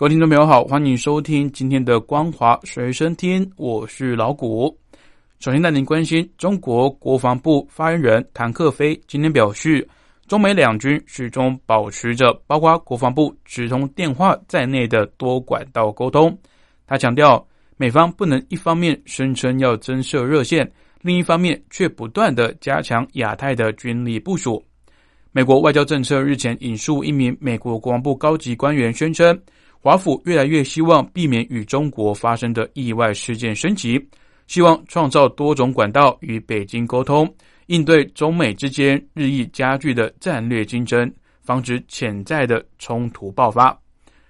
各位听众朋友好，欢迎收听今天的光华随身听，我是老谷。首先带您关心，中国国防部发言人谭克飞今天表示，中美两军始终保持着包括国防部直通电话在内的多管道沟通。他强调，美方不能一方面声称要增设热线，另一方面却不断的加强亚太的军力部署。美国外交政策日前引述一名美国国防部高级官员宣称。华府越来越希望避免与中国发生的意外事件升级，希望创造多种管道与北京沟通，应对中美之间日益加剧的战略竞争，防止潜在的冲突爆发。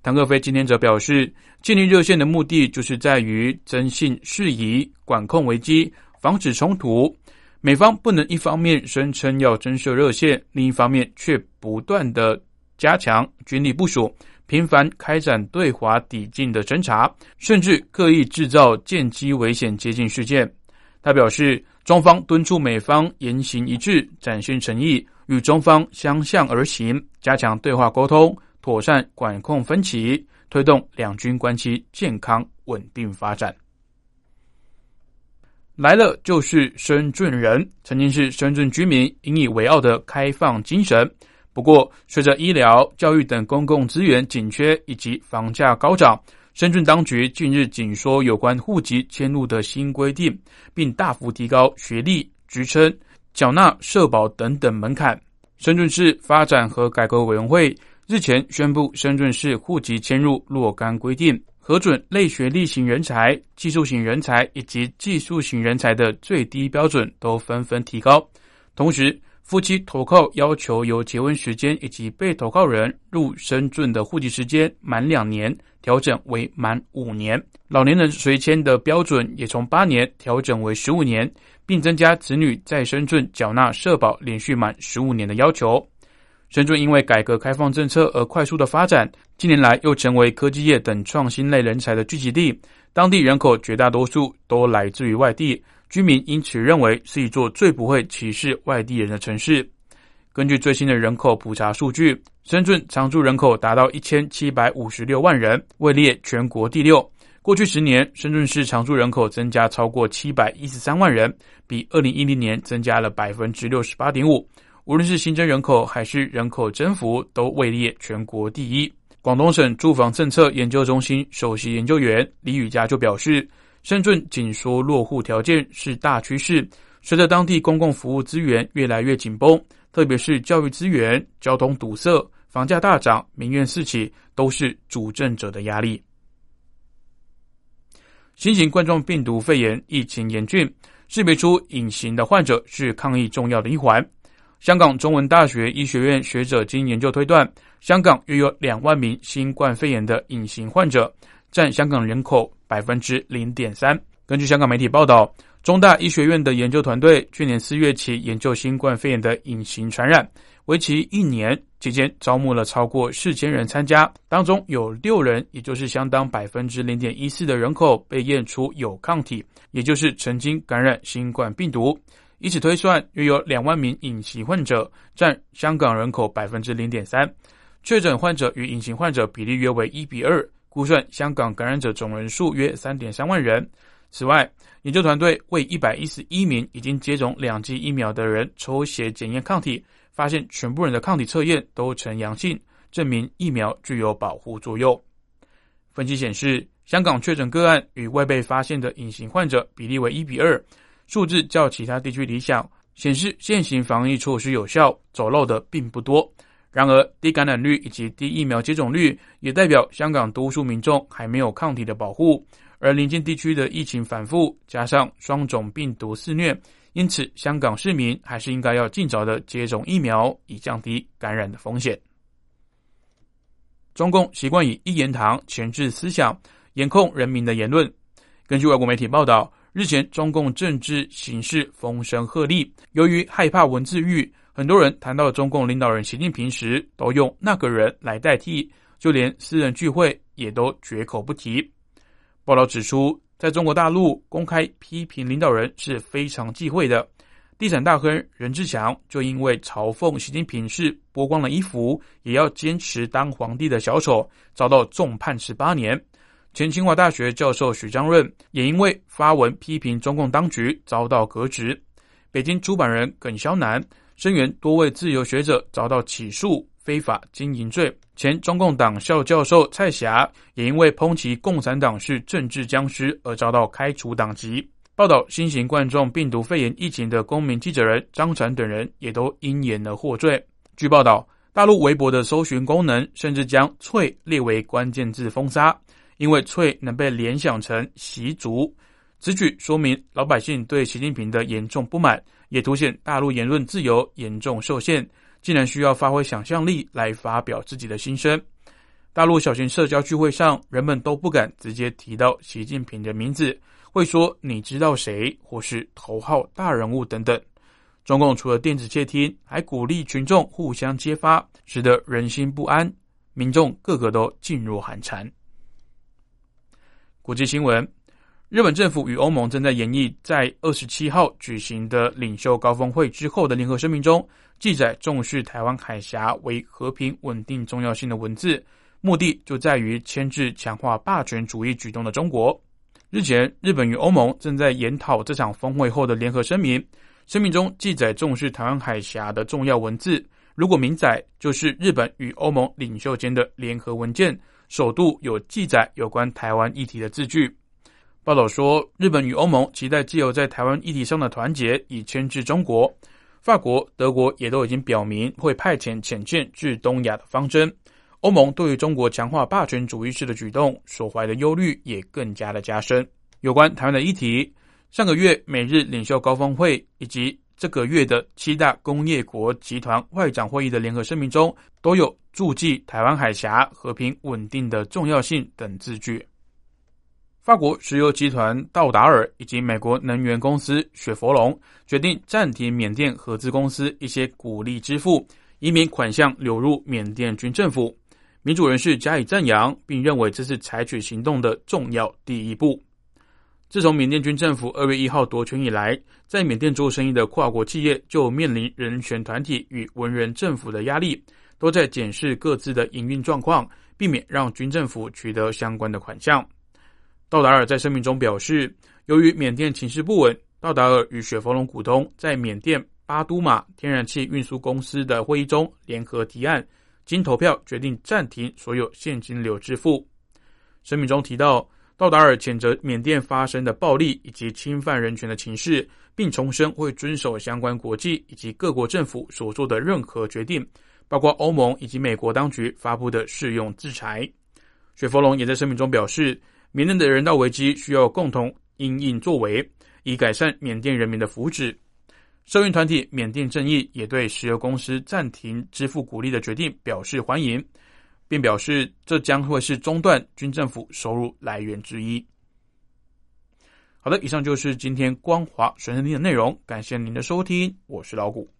唐克飞今天则表示，建立热线的目的就是在于征信事宜、管控危机、防止冲突。美方不能一方面声称要增设热线，另一方面却不断的加强军力部署。频繁开展对华抵近的侦查，甚至刻意制造舰机危险接近事件。他表示，中方敦促美方言行一致，展现诚意，与中方相向而行，加强对话沟通，妥善管控分歧，推动两军关系健康稳定发展。来了就是深圳人，曾经是深圳居民引以为傲的开放精神。不过，随着医疗、教育等公共资源紧缺以及房价高涨，深圳当局近日紧缩有关户籍迁入的新规定，并大幅提高学历、职称、缴纳社保等等门槛。深圳市发展和改革委员会日前宣布，深圳市户籍迁入若干规定，核准类学历型人才、技术型人才以及技术型人才的最低标准都纷纷提高，同时。夫妻投靠要求由结婚时间以及被投靠人入深圳的户籍时间满两年调整为满五年，老年人随迁的标准也从八年调整为十五年，并增加子女在深圳缴纳社保连续满十五年的要求。深圳因为改革开放政策而快速的发展，近年来又成为科技业等创新类人才的聚集地，当地人口绝大多数都来自于外地。居民因此认为是一座最不会歧视外地人的城市。根据最新的人口普查数据，深圳常住人口达到一千七百五十六万人，位列全国第六。过去十年，深圳市常住人口增加超过七百一十三万人，比二零一零年增加了百分之六十八点五。无论是新增人口还是人口增幅，都位列全国第一。广东省住房政策研究中心首席研究员李宇佳就表示。深圳紧缩落户条件是大趋势，随着当地公共服务资源越来越紧绷，特别是教育资源、交通堵塞、房价大涨、民怨四起，都是主政者的压力。新型冠状病毒肺炎疫情严峻，识别出隐形的患者是抗疫重要的一环。香港中文大学医学院学者经研究推断，香港约有两万名新冠肺炎的隐形患者，占香港人口。百分之零点三。根据香港媒体报道，中大医学院的研究团队去年四月起研究新冠肺炎的隐形传染，为期一年，期间招募了超过四千人参加，当中有六人，也就是相当百分之零点一四的人口被验出有抗体，也就是曾经感染新冠病毒。以此推算，约有两万名隐形患者，占香港人口百分之零点三。确诊患者与隐形患者比例约为一比二。估算香港感染者总人数约三点三万人。此外，研究团队为一百一十一名已经接种两剂疫苗的人抽血检验抗体，发现全部人的抗体测验都呈阳性，证明疫苗具有保护作用。分析显示，香港确诊个案与未被发现的隐形患者比例为一比二，数字较其他地区理想，显示现行防疫措施有效，走漏的并不多。然而，低感染率以及低疫苗接种率也代表香港多数民众还没有抗体的保护，而邻近地区的疫情反复，加上双种病毒肆虐，因此香港市民还是应该要尽早的接种疫苗，以降低感染的风险。中共习惯以一言堂钳制思想，严控人民的言论。根据外国媒体报道，日前中共政治形势风声鹤唳，由于害怕文字狱，很多人谈到中共领导人习近平时，都用那个人来代替，就连私人聚会也都绝口不提。报道指出，在中国大陆公开批评领导人是非常忌讳的。地产大亨任志强就因为嘲讽习近平是剥光了衣服也要坚持当皇帝的小丑，遭到重判十八年。前清华大学教授许章润也因为发文批评中共当局遭到革职。北京出版人耿肖南声援多位自由学者遭到起诉非法经营罪。前中共党校教授蔡霞也因为抨击共产党是政治僵尸而遭到开除党籍。报道新型冠状病毒肺炎疫情的公民记者人张展等人也都因言而获罪。据报道，大陆微博的搜寻功能甚至将“翠”列为关键字封杀。因为翠能被联想成习族，此举说明老百姓对习近平的严重不满，也凸显大陆言论自由严重受限，竟然需要发挥想象力来发表自己的心声。大陆小型社交聚会上，人们都不敢直接提到习近平的名字，会说“你知道谁”或是“头号大人物”等等。中共除了电子窃听，还鼓励群众互相揭发，使得人心不安，民众个个都噤若寒蝉。国际新闻：日本政府与欧盟正在演绎在二十七号举行的领袖高峰会之后的联合声明中，记载重视台湾海峡为和平稳定重要性的文字，目的就在于牵制强化霸权主义举动的中国。日前，日本与欧盟正在研讨这场峰会后的联合声明，声明中记载重视台湾海峡的重要文字，如果明载，就是日本与欧盟领袖间的联合文件。首度有记载有关台湾议题的字句。报道说，日本与欧盟期待既有在台湾议题上的团结，以牵制中国。法国、德国也都已经表明会派遣潜舰至东亚的方针。欧盟对于中国强化霸权主义式的举动所怀的忧虑也更加的加深。有关台湾的议题，上个月美日领袖高峰会以及。这个月的七大工业国集团外长会议的联合声明中，都有注记台湾海峡和平稳定的重要性等字句。法国石油集团道达尔以及美国能源公司雪佛龙决定暂停缅甸合资公司一些鼓励支付，以免款项流入缅甸军政府。民主人士加以赞扬，并认为这是采取行动的重要第一步。自从缅甸军政府二月一号夺权以来，在缅甸做生意的跨国企业就面临人权团体与文人政府的压力，都在检视各自的营运状况，避免让军政府取得相关的款项。道达尔在声明中表示，由于缅甸情势不稳，道达尔与雪佛龙股东在缅甸巴都马天然气运输公司的会议中联合提案，经投票决定暂停所有现金流支付。声明中提到。道达尔谴责缅甸发生的暴力以及侵犯人权的情势，并重申会遵守相关国际以及各国政府所做的任何决定，包括欧盟以及美国当局发布的适用制裁。雪佛龙也在声明中表示，缅甸的人道危机需要共同应应作为，以改善缅甸人民的福祉。社运团体缅甸正义也对石油公司暂停支付鼓励的决定表示欢迎。并表示，这将会是中断军政府收入来源之一。好的，以上就是今天光华神圣听的内容，感谢您的收听，我是老谷。